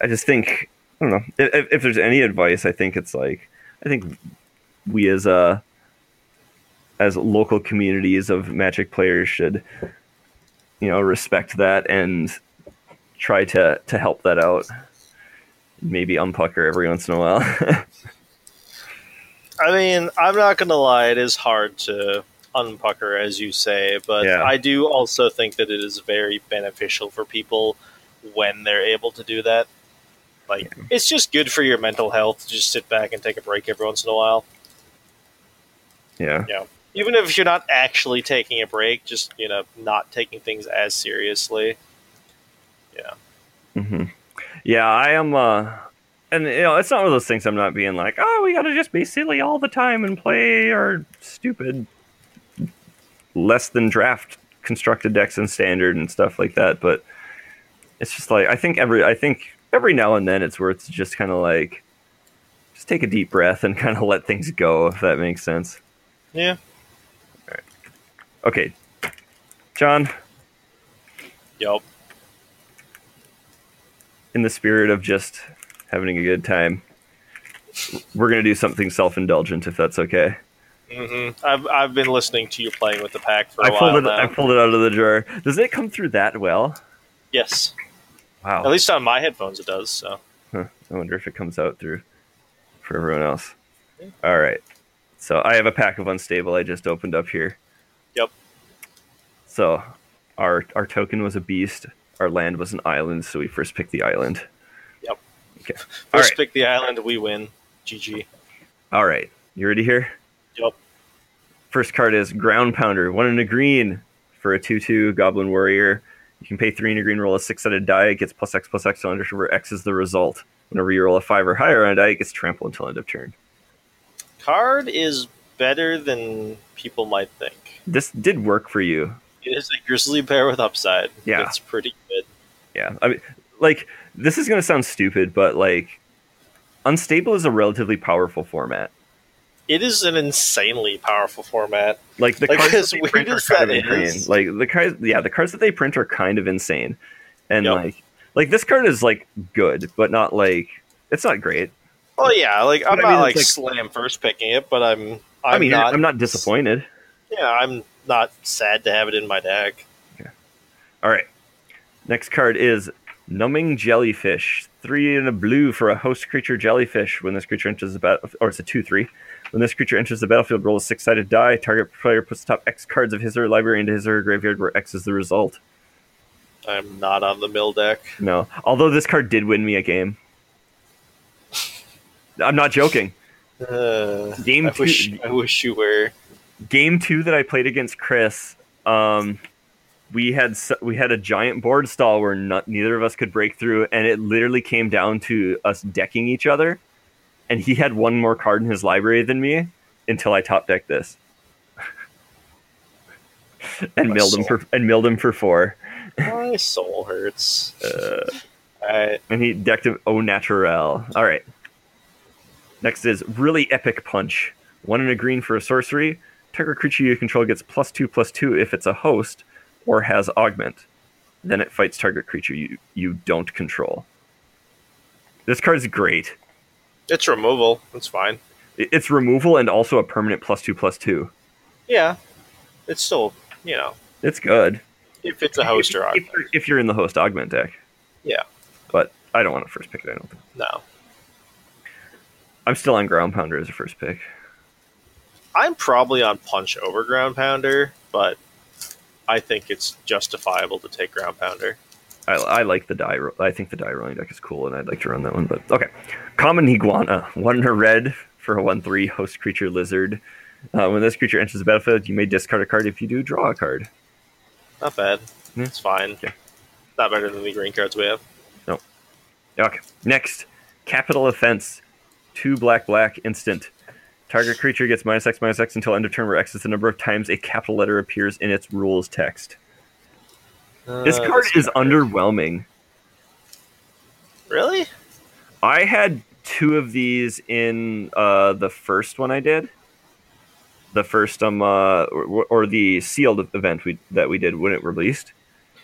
I just think I don't know if, if there's any advice I think it's like I think we as a as local communities of magic players should you know respect that and try to to help that out maybe unpucker every once in a while (laughs) I mean, I'm not gonna lie; it is hard to unpucker, as you say, but Yeah. I do also think that it is very beneficial for people when they're able to do that. Like, it's just good for your mental health to just sit back and take a break every once in a while. yeah Yeah. Even if you're not actually taking a break, just you know, not taking things as seriously. Yeah. hmm Yeah, I am. Uh, and you know, it's not one of those things. I'm not being like, oh, we got to just be silly all the time and play our stupid, less than draft constructed decks and standard and stuff like that. But it's just like I think every I think every now and then it's worth just kind of like just take a deep breath and kind of let things go if that makes sense. Yeah. Okay, John, Yup. in the spirit of just having a good time, we're gonna do something self-indulgent if that's okay. Mm-hmm. I've I've been listening to you playing with the pack for a I while pulled it. now. I pulled it out of the drawer. Does it come through that well? yes. Wow. At least on my headphones it does. So. Huh. I wonder if it comes out through for everyone else. All right. So I have a pack of unstable I just opened up here. So our our token was a beast. Our land was an island, so we first picked the island. Yep. Okay. First right. pick the island, we win. GG. All right. You ready here? Yep. First card is Ground Pounder. One in a green for a 2 2 Goblin Warrior. You can pay three in a green, roll a six sided die. It gets plus X plus X on where X is the result. Whenever you roll a five or higher on a die, it gets trampled until end of turn. Card is better than people might think. This did work for you. It is a grizzly bear with upside. Yeah. It's pretty good. Yeah. I mean, like, this is going to sound stupid, but, like, Unstable is a relatively powerful format. It is an insanely powerful format. Like the Like, cards as that they weird print are as kind of insane. Like the cards, yeah, the cards that they print are kind of insane, and Yep. like, like this card is like good, but not like it's not great. Well, yeah, like I'm But I not mean, like, it's slam first picking it, but I'm. I'm i mean, not, I'm not disappointed. Yeah, I'm not sad to have it in my deck. All right, next card is Numbing Jellyfish. Three in a blue for a host creature jellyfish. When this creature enters the battle, or it's a two-three. When this creature enters the battlefield, roll a six-sided die. Target player puts the top X cards of his or her library into his or her graveyard, where X is the result. I'm not on the mill deck. No, although this card did win me a game. (laughs) I'm not joking. Uh, Game I two, wish I wish you were. Game two that I played against Chris. Um, we had we had a giant board stall where not, neither of us could break through, and it literally came down to us decking each other. And he had one more card in his library than me until I top decked this, (laughs) and My milled him for and milled him for four. My soul hurts. Uh, I and he decked him au naturel. All right. Next is really epic punch. One in a green for a sorcery. Target creature you control gets plus two plus two if it's a host or has augment. Then it fights target creature you you don't control. This card's great. it's removal. It's fine. It's removal and also a permanent plus two plus two. Yeah, it's still you know It's good. if it's a host or if, augment. you're, if you're in the host augment deck. Yeah. But I don't want to first pick it. I don't think. No, I'm still on ground pounder as a first pick. I'm probably on punch over ground pounder, but I think it's justifiable to take ground pounder. I, I like the die. Ro- I think the die rolling deck is cool, and I'd like to run that one. But okay, common iguana, one in a red for a one-three host creature lizard. Uh, when this creature enters the battlefield, you may discard a card. If you do, draw a card. Not bad. Yeah. It's fine. Yeah. Not better than the green cards we have. No. Okay, next, capital offense, two black black instant. Target creature gets minus X minus X until end of turn, where X is the number of times a capital letter appears in its rules text. This Uh, card this is underwhelming. Really? I had two of these in uh, the first one I did. The first um uh, or, or the sealed event we that we did when it released.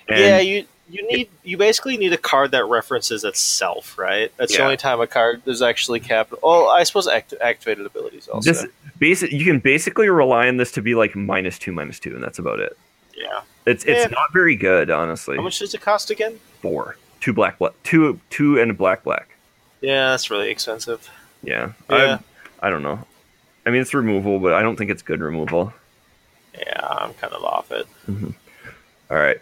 And yeah, you you need you basically need a card that references itself, right? That's the only time a card is actually capital. Oh, I suppose act- activated abilities also. this basic you can basically rely on this to be like minus two minus two, and that's about it. yeah. It's it's Yeah. not very good, honestly. How much does it cost again? Four, two black black, two two and a black black. Yeah, that's really expensive. Yeah, Yeah. I I don't know. I mean, it's removal, but I don't think it's good removal. Yeah, I'm kind of off it. Mm-hmm. All right.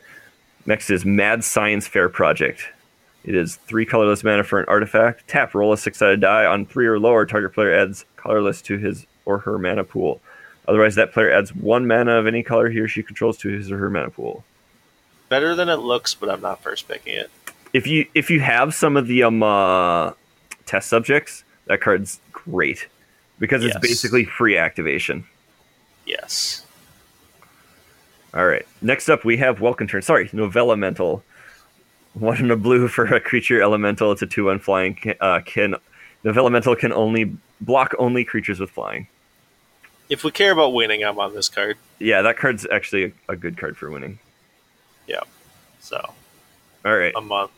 Next is Mad Science Fair Project. It is three colorless mana for an artifact. Tap, roll a six sided die. On three or lower, target player adds colorless to his or her mana pool. Otherwise, that player adds one mana of any color he or she controls to his or her mana pool. Better than it looks, but I'm not first picking it. If you if you have some of the um uh, test subjects, that card's great because it's Yes. basically free activation. Yes. All right. Next up, we have Welcome Turn. Sorry, Novellamental. One in a blue for a creature elemental. It's a two one flying. Uh, can Novellamental can only block only creatures with flying. If we care about winning, I'm on this card. Yeah, that card's actually a, a good card for winning. Yeah. So All right, I'm on.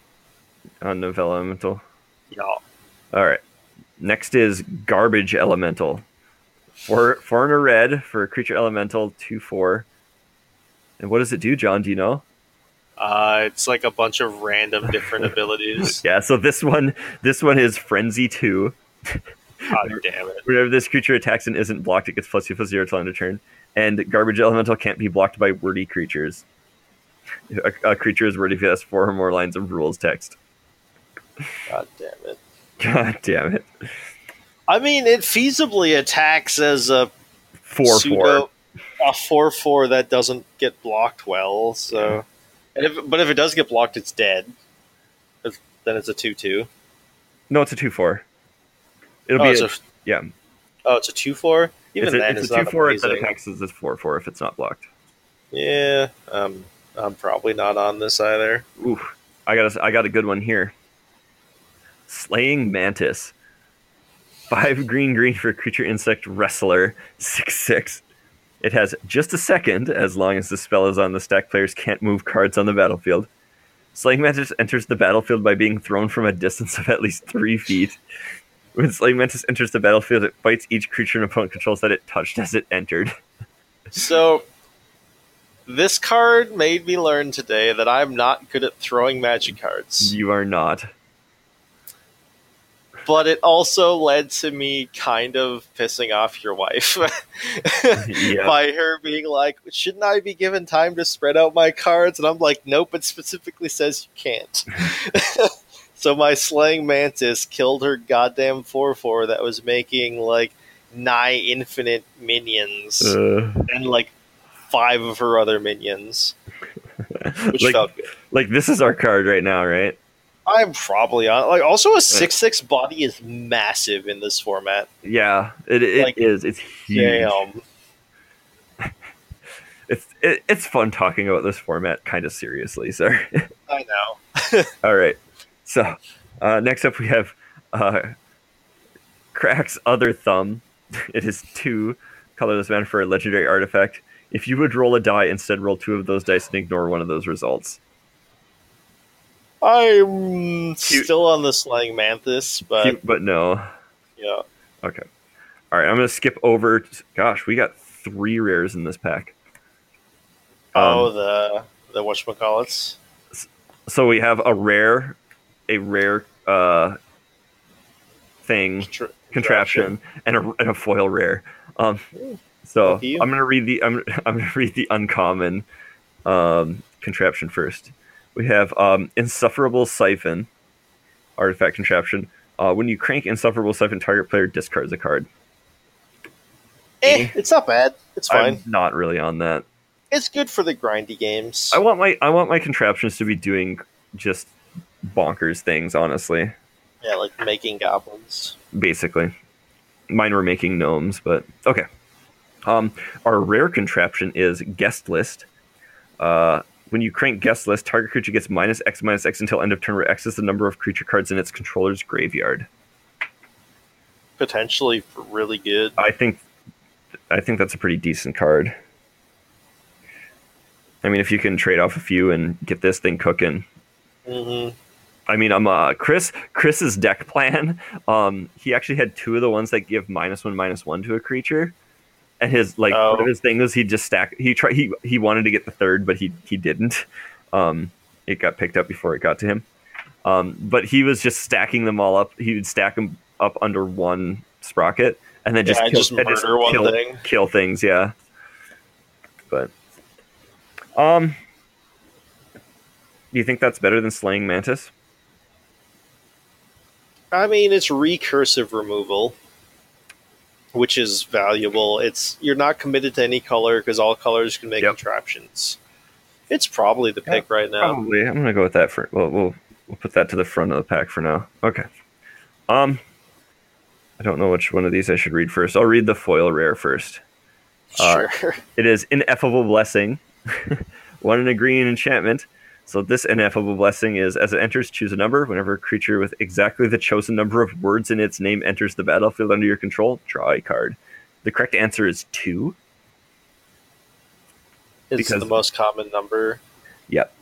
on Novella Elemental. Y'all. All right. Next is Garbage Elemental. Four, four and a red for a creature elemental, two four. And what does it do, John? Do you know? Uh, it's like a bunch of random different (laughs) abilities. Yeah. So this one, this one is Frenzy two. God damn it. Whenever this creature attacks and isn't blocked, it gets plus two plus zero till end of turn. And Garbage Elemental can't be blocked by wordy creatures. A, a creature is wordy if it has four or more lines of rules text. God damn it. (laughs) God damn it. I mean, it feasibly attacks as a Four four. A four four that doesn't get blocked well. So, and if, but if it does get blocked, it's dead. If- Then it's a two two. No, it's a two four. It'll Oh, be a, a, yeah. oh, it's a two four. Even it's a, then, it's it's, a two four that amazing. attacks as a four four if it's not blocked. Yeah, um, I'm probably not on this either. Ooh, I got a, I got a good one here. Slaying Mantis. Five green green for creature insect wrestler. Six six. It has just a second as long as the spell is on the stack. Players can't move cards on the battlefield. Slaying Mantis enters the battlefield by being thrown from a distance of at least three feet. When Slaying Mantis enters the battlefield, it fights each creature an opponent controls that it touched as it entered. So, this card made me learn today that I'm not good at throwing magic cards. You are not. But it also led to me kind of pissing off your wife (laughs) Yeah. by her being like, "Shouldn't I be given time to spread out my cards?" And I'm like, "Nope, it specifically says you can't." (laughs) so my slaying mantis killed her goddamn four four that was making like nigh infinite minions Uh, and like five of her other minions, (laughs) which like, felt good. like this is our card right now, right? I'm probably on. Like, also a six six body is massive in this format. Yeah, it, it Like, is. It's huge. Damn. (laughs) It's it, it's fun talking about this format kind of seriously, sir. (laughs) I know. (laughs) All right. So uh, next up we have uh, Krark's other thumb. It is two colorless mana for a legendary artifact. If you would roll a die, instead roll two of those dice and ignore one of those results. I'm Cute. still on the slaying mantis, but Cute, but no. yeah. Okay. All right. I'm gonna skip over. Gosh, we got three rares in this pack. oh, Um, the the whatchamacallits. so we have a rare, a rare uh, thing Tr- contraption and a, and a foil rare. Um, so I'm gonna read the I'm, (laughs) I'm gonna read the uncommon um, contraption first. We have um, insufferable siphon artifact contraption. Uh, when you crank insufferable siphon, target player discards a card. Eh, it's not bad. It's fine. I'm not really on that. It's good for the grindy games. I want my I want my contraptions to be doing just bonkers things. Honestly, yeah, like making goblins. basically, mine were making gnomes, but okay. Um, our rare contraption is guest list. Uh, when you crank guest list, target creature gets minus X minus X until end of turn, where X is the number of creature cards in its controller's graveyard. Potentially really good. I think, I think that's a pretty decent card. I mean, if you can trade off a few and get this thing cooking, hmm I mean, I'm uh Chris. Chris's deck plan. Um, he actually had two of the ones that give minus one, minus one to a creature, and his like Oh. one of his thing was he just stack. He tried. He he wanted to get the third, but he he didn't. Um, it got picked up before it got to him. Um, but he was just stacking them all up. He would stack them up under one sprocket, and then just Yeah, kill, just and just one kill, thing. kill things. Yeah. But, um, do you think that's better than slaying mantis? I mean, it's recursive removal. Which is valuable. It's you're not committed to any color because all colors can make Yep. contraptions. It's probably the pick right now. Probably. I'm gonna go with that for. Well, we'll we'll put that to the front of the pack for now. Okay. Um, I don't know which one of these I should read first. I'll read the foil rare first. Uh, Sure. (laughs) It is ineffable blessing, one in a green enchantment. So this ineffable blessing is as it enters, choose a number. Whenever a creature with exactly the chosen number of words in its name enters the battlefield under your control, draw a card. The correct answer is two. It's because- the most common number. Yep.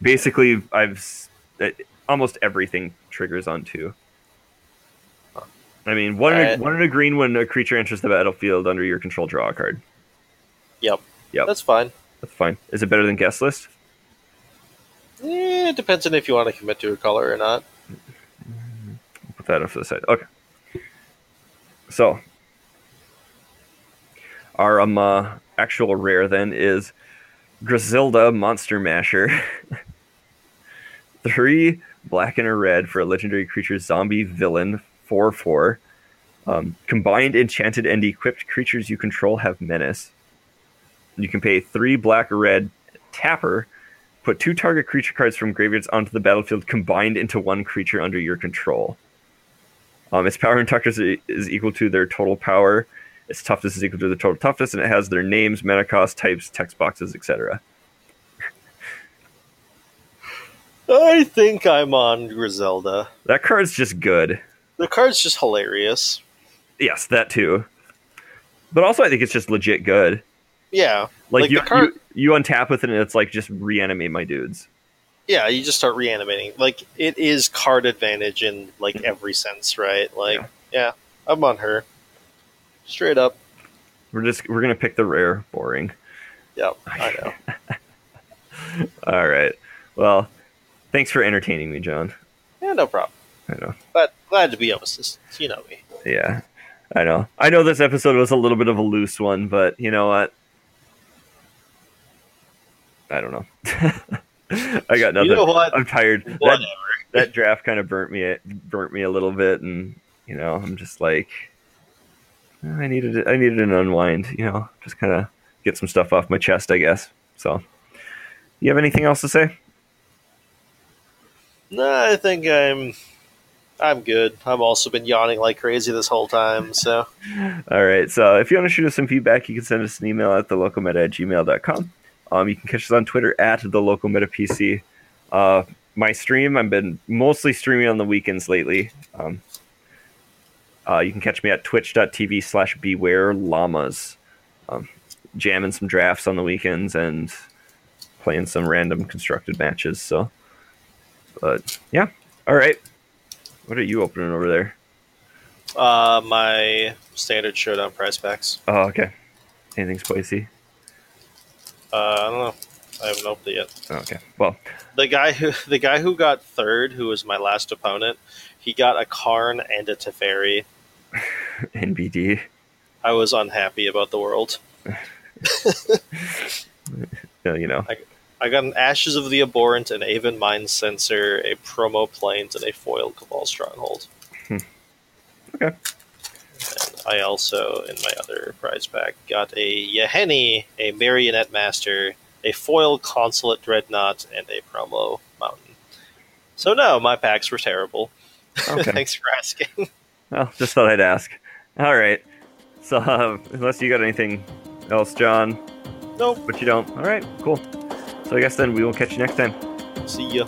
Basically, I've s- uh, almost everything triggers on two. I mean, one in, a, one in a green when a creature enters the battlefield under your control, draw a card. Yep. Yep. That's fine. That's fine. Is it better than guest list? Eh, it depends on if you want to commit to a color or not. Put that off to the side. Okay. So, our um, uh, actual rare then is Grusilda Monster Masher. (laughs) Three black and a red for a legendary creature zombie villain 4 4. Um, combined enchanted and equipped creatures you control have menace. You can pay three black red tapper. Put two target creature cards from graveyards onto the battlefield combined into one creature under your control. Um, its power and toughness is equal to their total power. Its toughness is equal to the total toughness, and it has their names, mana cost, types, text boxes, etc. I think I'm on Grusilda. That card's just good. The card's just hilarious. Yes, that too. But also, I think it's just legit good. Yeah. Like, Like, you, card- you, you untap with it, and it's like just reanimate my dudes. Yeah, you just start reanimating. Like it is card advantage in like Mhm. every sense, right? Like Yeah. yeah. I'm on her. Straight up. We're just we're gonna pick the rare, boring. Yep, (laughs) I know. All right. Well, thanks for entertaining me, John. yeah, no problem. I know. But glad to be of assistance. You know me. Yeah, I know. I know this episode was a little bit of a loose one, but you know what? I don't know. I got nothing. You know what? I'm tired. That, Whatever. that draft kind of burnt me burnt me a little bit, and you know, I'm just like, I needed I needed an unwind. You know, just kind of get some stuff off my chest, I guess. So, you have anything else to say? No, I think I'm I'm good. I've also been yawning like crazy this whole time, so (laughs) All right. So if you want to shoot us some feedback, you can send us an email at thelocalmeta at gmail.com. Um, you can catch us on Twitter at the local meta PC. Uh, my stream, I've been mostly streaming on the weekends lately. Um, uh, you can catch me at twitch.tv slash beware llamas. Um, jamming some drafts on the weekends and playing some random constructed matches. So, but yeah. All right. What are you opening over there? uh my standard showdown price packs. Oh, okay. Anything spicy? Uh I don't know. I haven't opened it yet. Oh, okay. Well, The guy who the guy who got third, who was my last opponent, he got a Karn and a Teferi. (laughs) NBD. I was unhappy about the world. (laughs) Uh, you know, I got an Ashes of the Abhorrent, an Aven Mindcensor, a Promo Plains, and a Foil Cabal Stronghold. Hmm. Okay. And I also, in my other prize pack, got a Yahenni, a Marionette Master, a Foil Consulate Dreadnought, and a Promo Mountain. So no, my packs were terrible. (laughs) Okay. Thanks for asking. well, just thought I'd ask. All right. So, uh, unless you got anything else, John, nope. but you don't. All right, cool. So I guess then we will catch you next time. See ya.